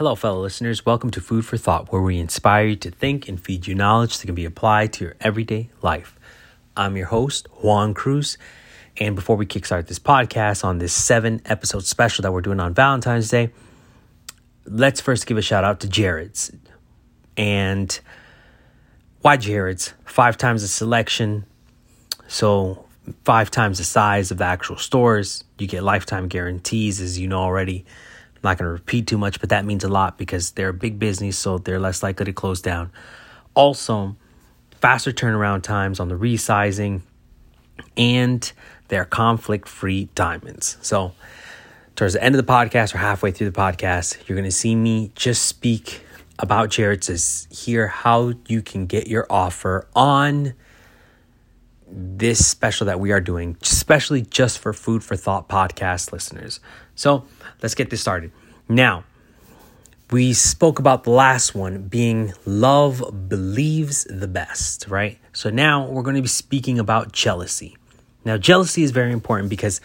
Hello, fellow listeners. Welcome to Food for Thought, where we inspire you to think and feed you knowledge that can be applied to your everyday life. I'm your host, Juan Cruz. And before we kickstart this podcast on this seven episode special that we're doing on Valentine's Day, let's first give a shout out to Jared's. And why Jared's? Five times the selection. So, five times the size of the actual stores. You get lifetime guarantees, as you know already. I'm not going to repeat too much, but that means a lot because they're a big business, so they're less likely to close down. Also, faster turnaround times on the resizing and their conflict free diamonds. So, towards the end of the podcast or halfway through the podcast, you're going to see me just speak about Jared's to hear how you can get your offer on this special that we are doing, especially just for Food for Thought podcast listeners. So let's get this started. Now, we spoke about the last one being love believes the best, right? So now we're going to be speaking about jealousy. Now, jealousy is very important because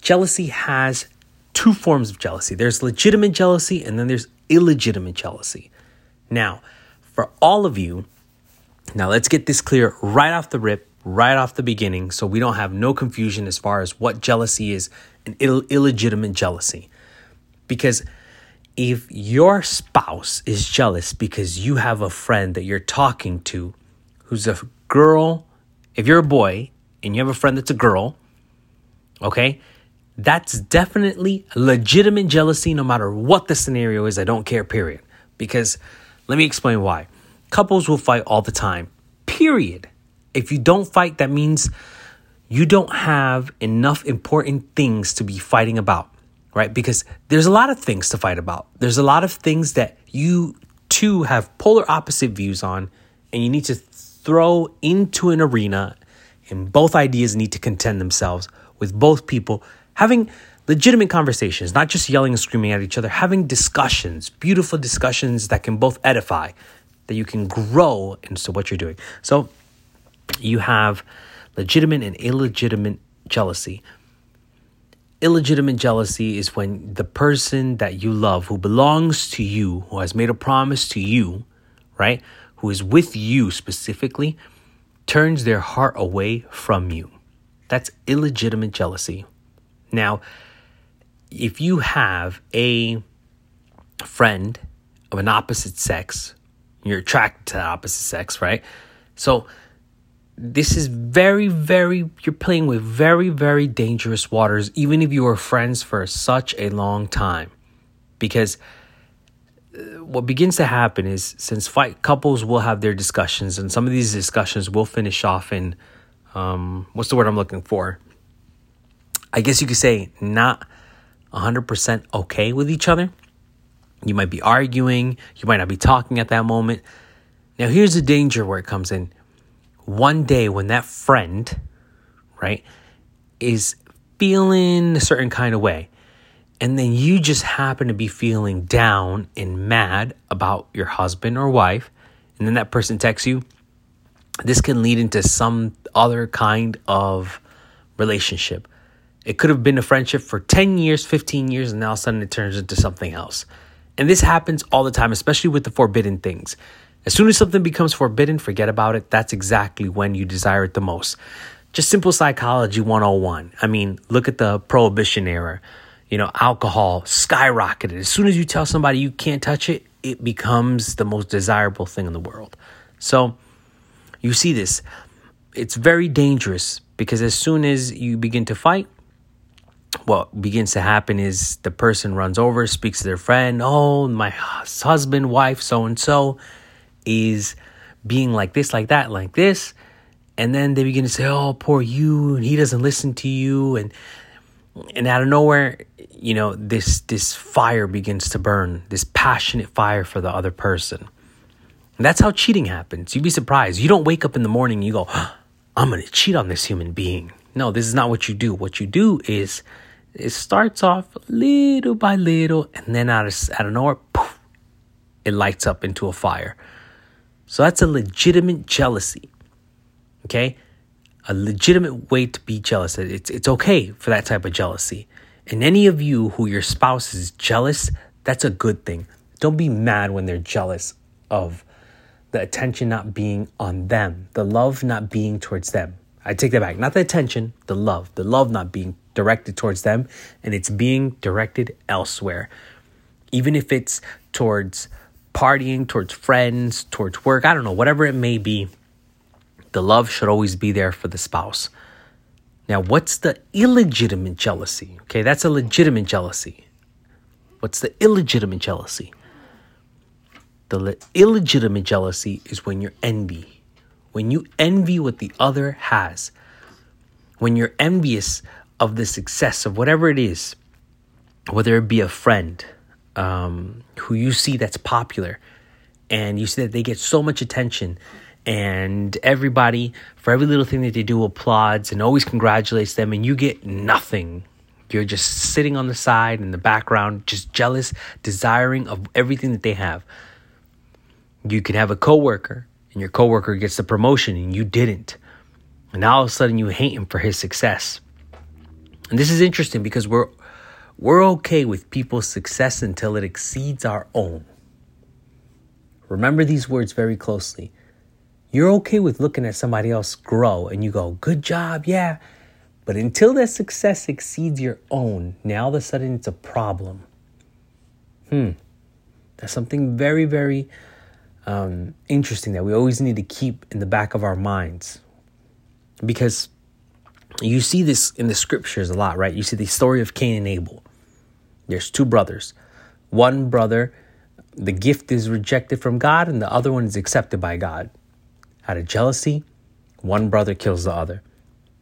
jealousy has two forms of jealousy there's legitimate jealousy and then there's illegitimate jealousy. Now, for all of you, now let's get this clear right off the rip right off the beginning so we don't have no confusion as far as what jealousy is an Ill- illegitimate jealousy. Because if your spouse is jealous because you have a friend that you're talking to who's a girl, if you're a boy and you have a friend that's a girl, okay, that's definitely legitimate jealousy no matter what the scenario is. I don't care, period. Because let me explain why. Couples will fight all the time, period. If you don't fight, that means you don't have enough important things to be fighting about, right? Because there's a lot of things to fight about. There's a lot of things that you two have polar opposite views on, and you need to throw into an arena, and both ideas need to contend themselves with both people having legitimate conversations, not just yelling and screaming at each other, having discussions, beautiful discussions that can both edify, that you can grow into what you're doing. So, you have legitimate and illegitimate jealousy. Illegitimate jealousy is when the person that you love, who belongs to you, who has made a promise to you, right, who is with you specifically, turns their heart away from you. That's illegitimate jealousy. Now, if you have a friend of an opposite sex, you're attracted to the opposite sex, right? So this is very, very, you're playing with very, very dangerous waters, even if you were friends for such a long time. Because uh, what begins to happen is since fight couples will have their discussions, and some of these discussions will finish off in um, what's the word I'm looking for? I guess you could say not 100% okay with each other. You might be arguing, you might not be talking at that moment. Now, here's the danger where it comes in one day when that friend, right, is feeling a certain kind of way, and then you just happen to be feeling down and mad about your husband or wife, and then that person texts you, this can lead into some other kind of relationship. It could have been a friendship for 10 years, 15 years, and now all of a sudden it turns into something else. And this happens all the time, especially with the forbidden things. As soon as something becomes forbidden, forget about it. That's exactly when you desire it the most. Just simple psychology 101. I mean, look at the prohibition era. You know, alcohol skyrocketed. As soon as you tell somebody you can't touch it, it becomes the most desirable thing in the world. So, you see this. It's very dangerous because as soon as you begin to fight, what begins to happen is the person runs over, speaks to their friend, oh, my husband, wife, so and so is being like this, like that, like this. And then they begin to say, "Oh, poor you," and he doesn't listen to you, and and out of nowhere, you know, this this fire begins to burn, this passionate fire for the other person. And that's how cheating happens. You'd be surprised. You don't wake up in the morning and you go, oh, "I'm going to cheat on this human being." No, this is not what you do. What you do is it starts off little by little, and then out of out of nowhere, poof, it lights up into a fire. So that's a legitimate jealousy. Okay? A legitimate way to be jealous. It's, it's okay for that type of jealousy. And any of you who your spouse is jealous, that's a good thing. Don't be mad when they're jealous of the attention not being on them, the love not being towards them. I take that back. Not the attention, the love. The love not being directed towards them and it's being directed elsewhere. Even if it's towards partying, towards friends, towards work, I don't know, whatever it may be, the love should always be there for the spouse. Now, what's the illegitimate jealousy? Okay, that's a legitimate jealousy. What's the illegitimate jealousy? The le- illegitimate jealousy is when you're envy. When you envy what the other has. When you're envious of the success of whatever it is, whether it be a friend um, who you see that's popular and you see that they get so much attention and everybody for every little thing that they do applauds and always congratulates them and you get nothing. You're just sitting on the side in the background just jealous desiring of everything that they have. You can have a coworker and your coworker gets the promotion and you didn't. And now all of a sudden you hate him for his success. And this is interesting because we're we're okay with people's success until it exceeds our own. Remember these words very closely. You're okay with looking at somebody else grow and you go, "Good job, yeah." But until that success exceeds your own, now all of a sudden it's a problem. Hmm. That's something very, very um, interesting that we always need to keep in the back of our minds. Because you see this in the scriptures a lot, right? You see the story of Cain and Abel. There's two brothers. One brother, the gift is rejected from God, and the other one is accepted by God. Out of jealousy, one brother kills the other.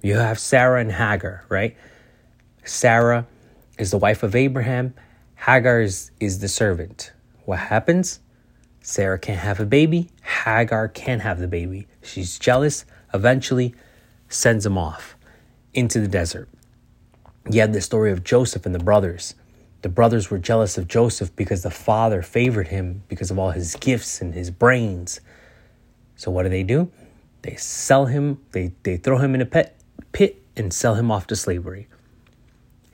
You have Sarah and Hagar, right? Sarah is the wife of Abraham, Hagar is, is the servant. What happens? Sarah can't have a baby, Hagar can't have the baby. She's jealous, eventually sends him off into the desert. You have the story of Joseph and the brothers. The brothers were jealous of Joseph because the father favored him because of all his gifts and his brains. So what do they do? They sell him, they, they throw him in a pit, pit and sell him off to slavery.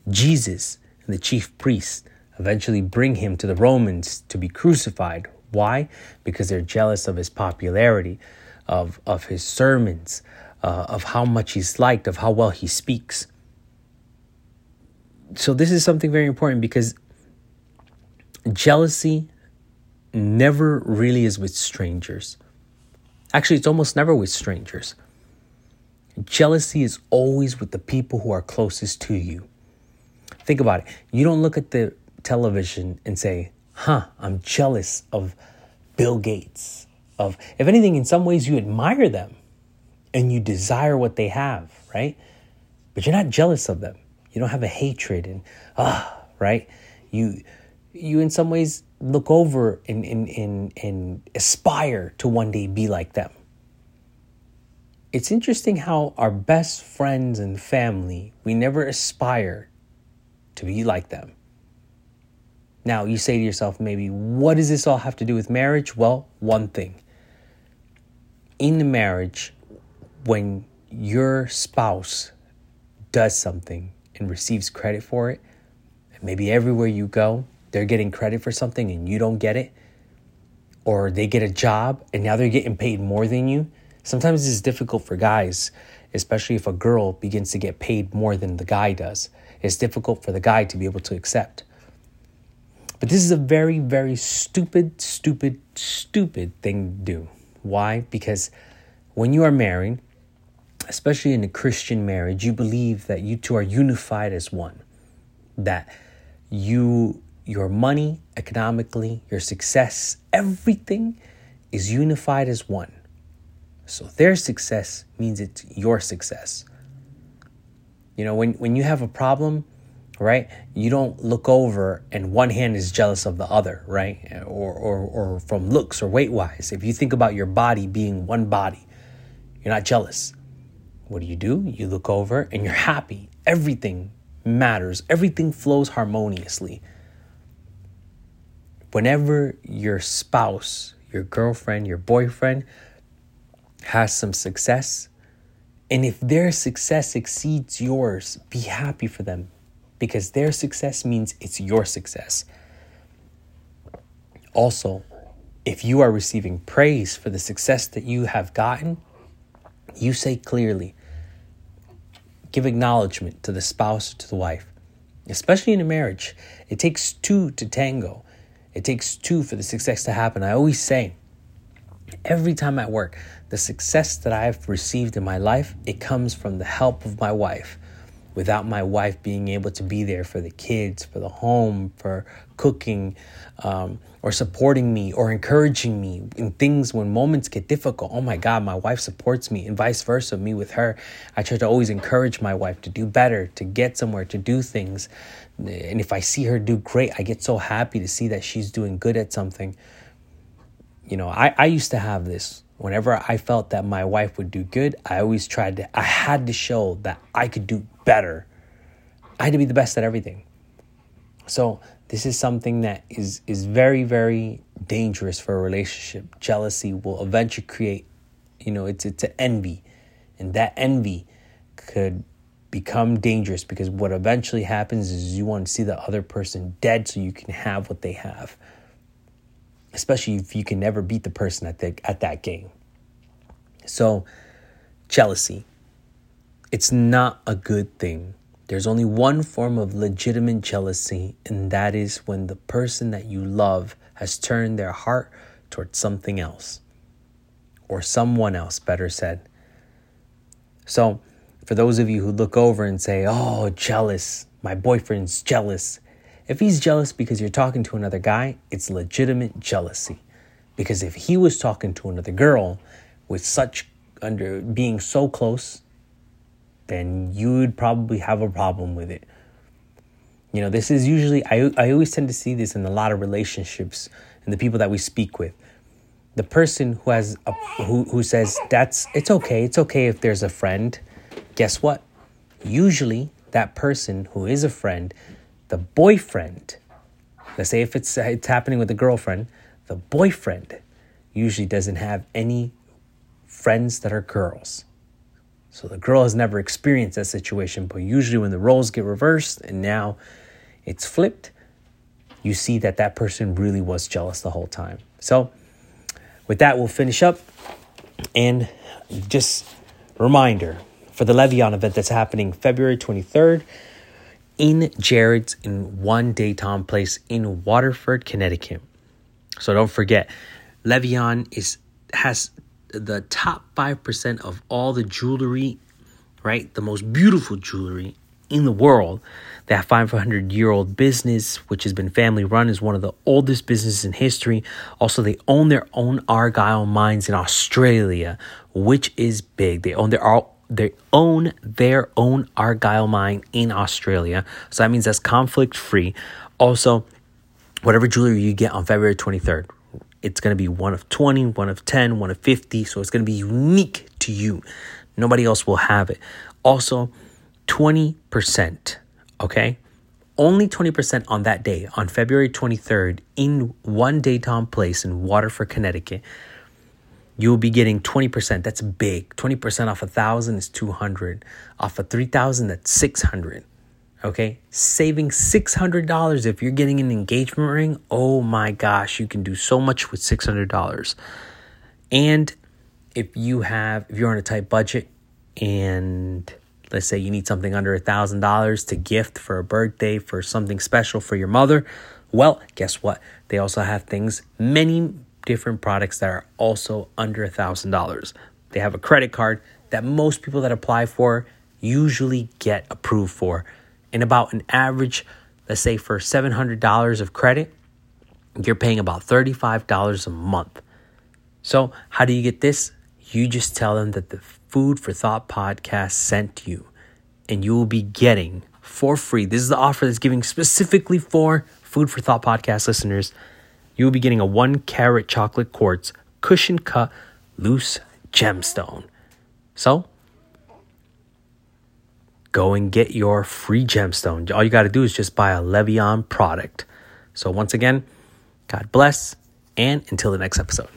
Jesus and the chief priests eventually bring him to the Romans to be crucified. Why? Because they're jealous of his popularity, of, of his sermons, uh, of how much he's liked, of how well he speaks. So, this is something very important because jealousy never really is with strangers. Actually, it's almost never with strangers. Jealousy is always with the people who are closest to you. Think about it. You don't look at the television and say, huh, I'm jealous of Bill Gates. Of if anything, in some ways you admire them and you desire what they have, right? But you're not jealous of them. You don't have a hatred and ah, right? You you in some ways look over and, and, and, and aspire to one day be like them. It's interesting how our best friends and family, we never aspire to be like them. Now, you say to yourself, maybe, what does this all have to do with marriage? Well, one thing. In marriage, when your spouse does something and receives credit for it, maybe everywhere you go, they're getting credit for something and you don't get it, or they get a job and now they're getting paid more than you. Sometimes it's difficult for guys, especially if a girl begins to get paid more than the guy does. It's difficult for the guy to be able to accept. But this is a very, very stupid, stupid, stupid thing to do. Why? Because when you are married, especially in a Christian marriage, you believe that you two are unified as one. That you, your money, economically, your success, everything is unified as one. So their success means it's your success. You know, when, when you have a problem, right, you don't look over and one hand is jealous of the other, right? Or, or, or from looks or weight wise. If you think about your body being one body, you're not jealous what do you do? You look over and you're happy. Everything matters, everything flows harmoniously. Whenever your spouse, your girlfriend, your boyfriend has some success, and if their success exceeds yours, be happy for them because their success means it's your success. Also, if you are receiving praise for the success that you have gotten, you say clearly, give acknowledgement to the spouse, to the wife, especially in a marriage. It takes two to tango, it takes two for the success to happen. I always say, every time at work, the success that I've received in my life, it comes from the help of my wife without my wife being able to be there for the kids, for the home, for cooking, um, or supporting me or encouraging me in things when moments get difficult. Oh my God, my wife supports me, and vice versa, me with her. I try to always encourage my wife to do better, to get somewhere, to do things. And if I see her do great, I get so happy to see that she's doing good at something. You know, I, I used to have this whenever I felt that my wife would do good, I always tried to, I had to show that I could do better. I had to be the best at everything. So this is something that is is very very dangerous for a relationship. Jealousy will eventually create, you know, it's it's an envy, and that envy could become dangerous because what eventually happens is you want to see the other person dead so you can have what they have. Especially if you can never beat the person at the at that game. So, jealousy. It's not a good thing there's only one form of legitimate jealousy, and that is when the person that you love has turned their heart towards something else, or someone else, better said. So, for those of you who look over and say, Oh, jealous, my boyfriend's jealous. If he's jealous because you're talking to another guy, it's legitimate jealousy. Because if he was talking to another girl with such under being so close then you would probably have a problem with it. You know, this is usually, I, I always tend to see this in a lot of relationships and the people that we speak with. The person who has a, who who says that's it's okay, it's okay if there's a friend. Guess what? Usually that person who is a friend, the boyfriend, let's say if it's it's happening with a girlfriend, the boyfriend usually doesn't have any friends that are girls. So the girl has never experienced that situation, but usually when the roles get reversed and now it's flipped, you see that that person really was jealous the whole time. So with that, we'll finish up. And just reminder for the Le Vian event that's happening February 23rd in Jared's in One day Daytime Place in Waterford, Connecticut. So don't forget, Le Vian is has the top 5% of all the jewelry, right? The most beautiful jewelry in the world. That 500 year old business, which has been family run, is one of the oldest businesses in history. Also, they own their own Argyle mines in Australia, which is big. They own their they own their own Argyle mine in Australia. So that means that's conflict free. Also, whatever jewelry you get on February 23rd, it's going to be one of 20, one of 10, one of 50. So it's going to be unique to you. Nobody else will have it. Also, 20%, okay? Only 20% on that day, on February 23rd, in one Daytime Place in Waterford, Connecticut. You'll be getting 20%. That's big. 20% off a thousand is 200. Off of 3,000, that's 600. Okay, saving $600 if you're getting an engagement ring. Oh my gosh, you can do so much with $600. And if you have, if you're on a tight budget and let's say you need something under a $1,000 to gift for a birthday, for something special for your mother, well, guess what? They also have things, many different products that are also under a $1,000. They have a credit card that most people that apply for usually get approved for and about an average, let's say for $700 of credit, you're paying about $35 a month. So, how do you get this? You just tell them that the Food for Thought podcast sent you, and you will be getting for free. This is the offer that's giving specifically for Food for Thought podcast listeners. You will be getting a one carat chocolate quartz cushion cut loose gemstone. So, go and get your free gemstone. All you got to do is just buy a Le Vian product. So, once again, God bless, and until the next episode.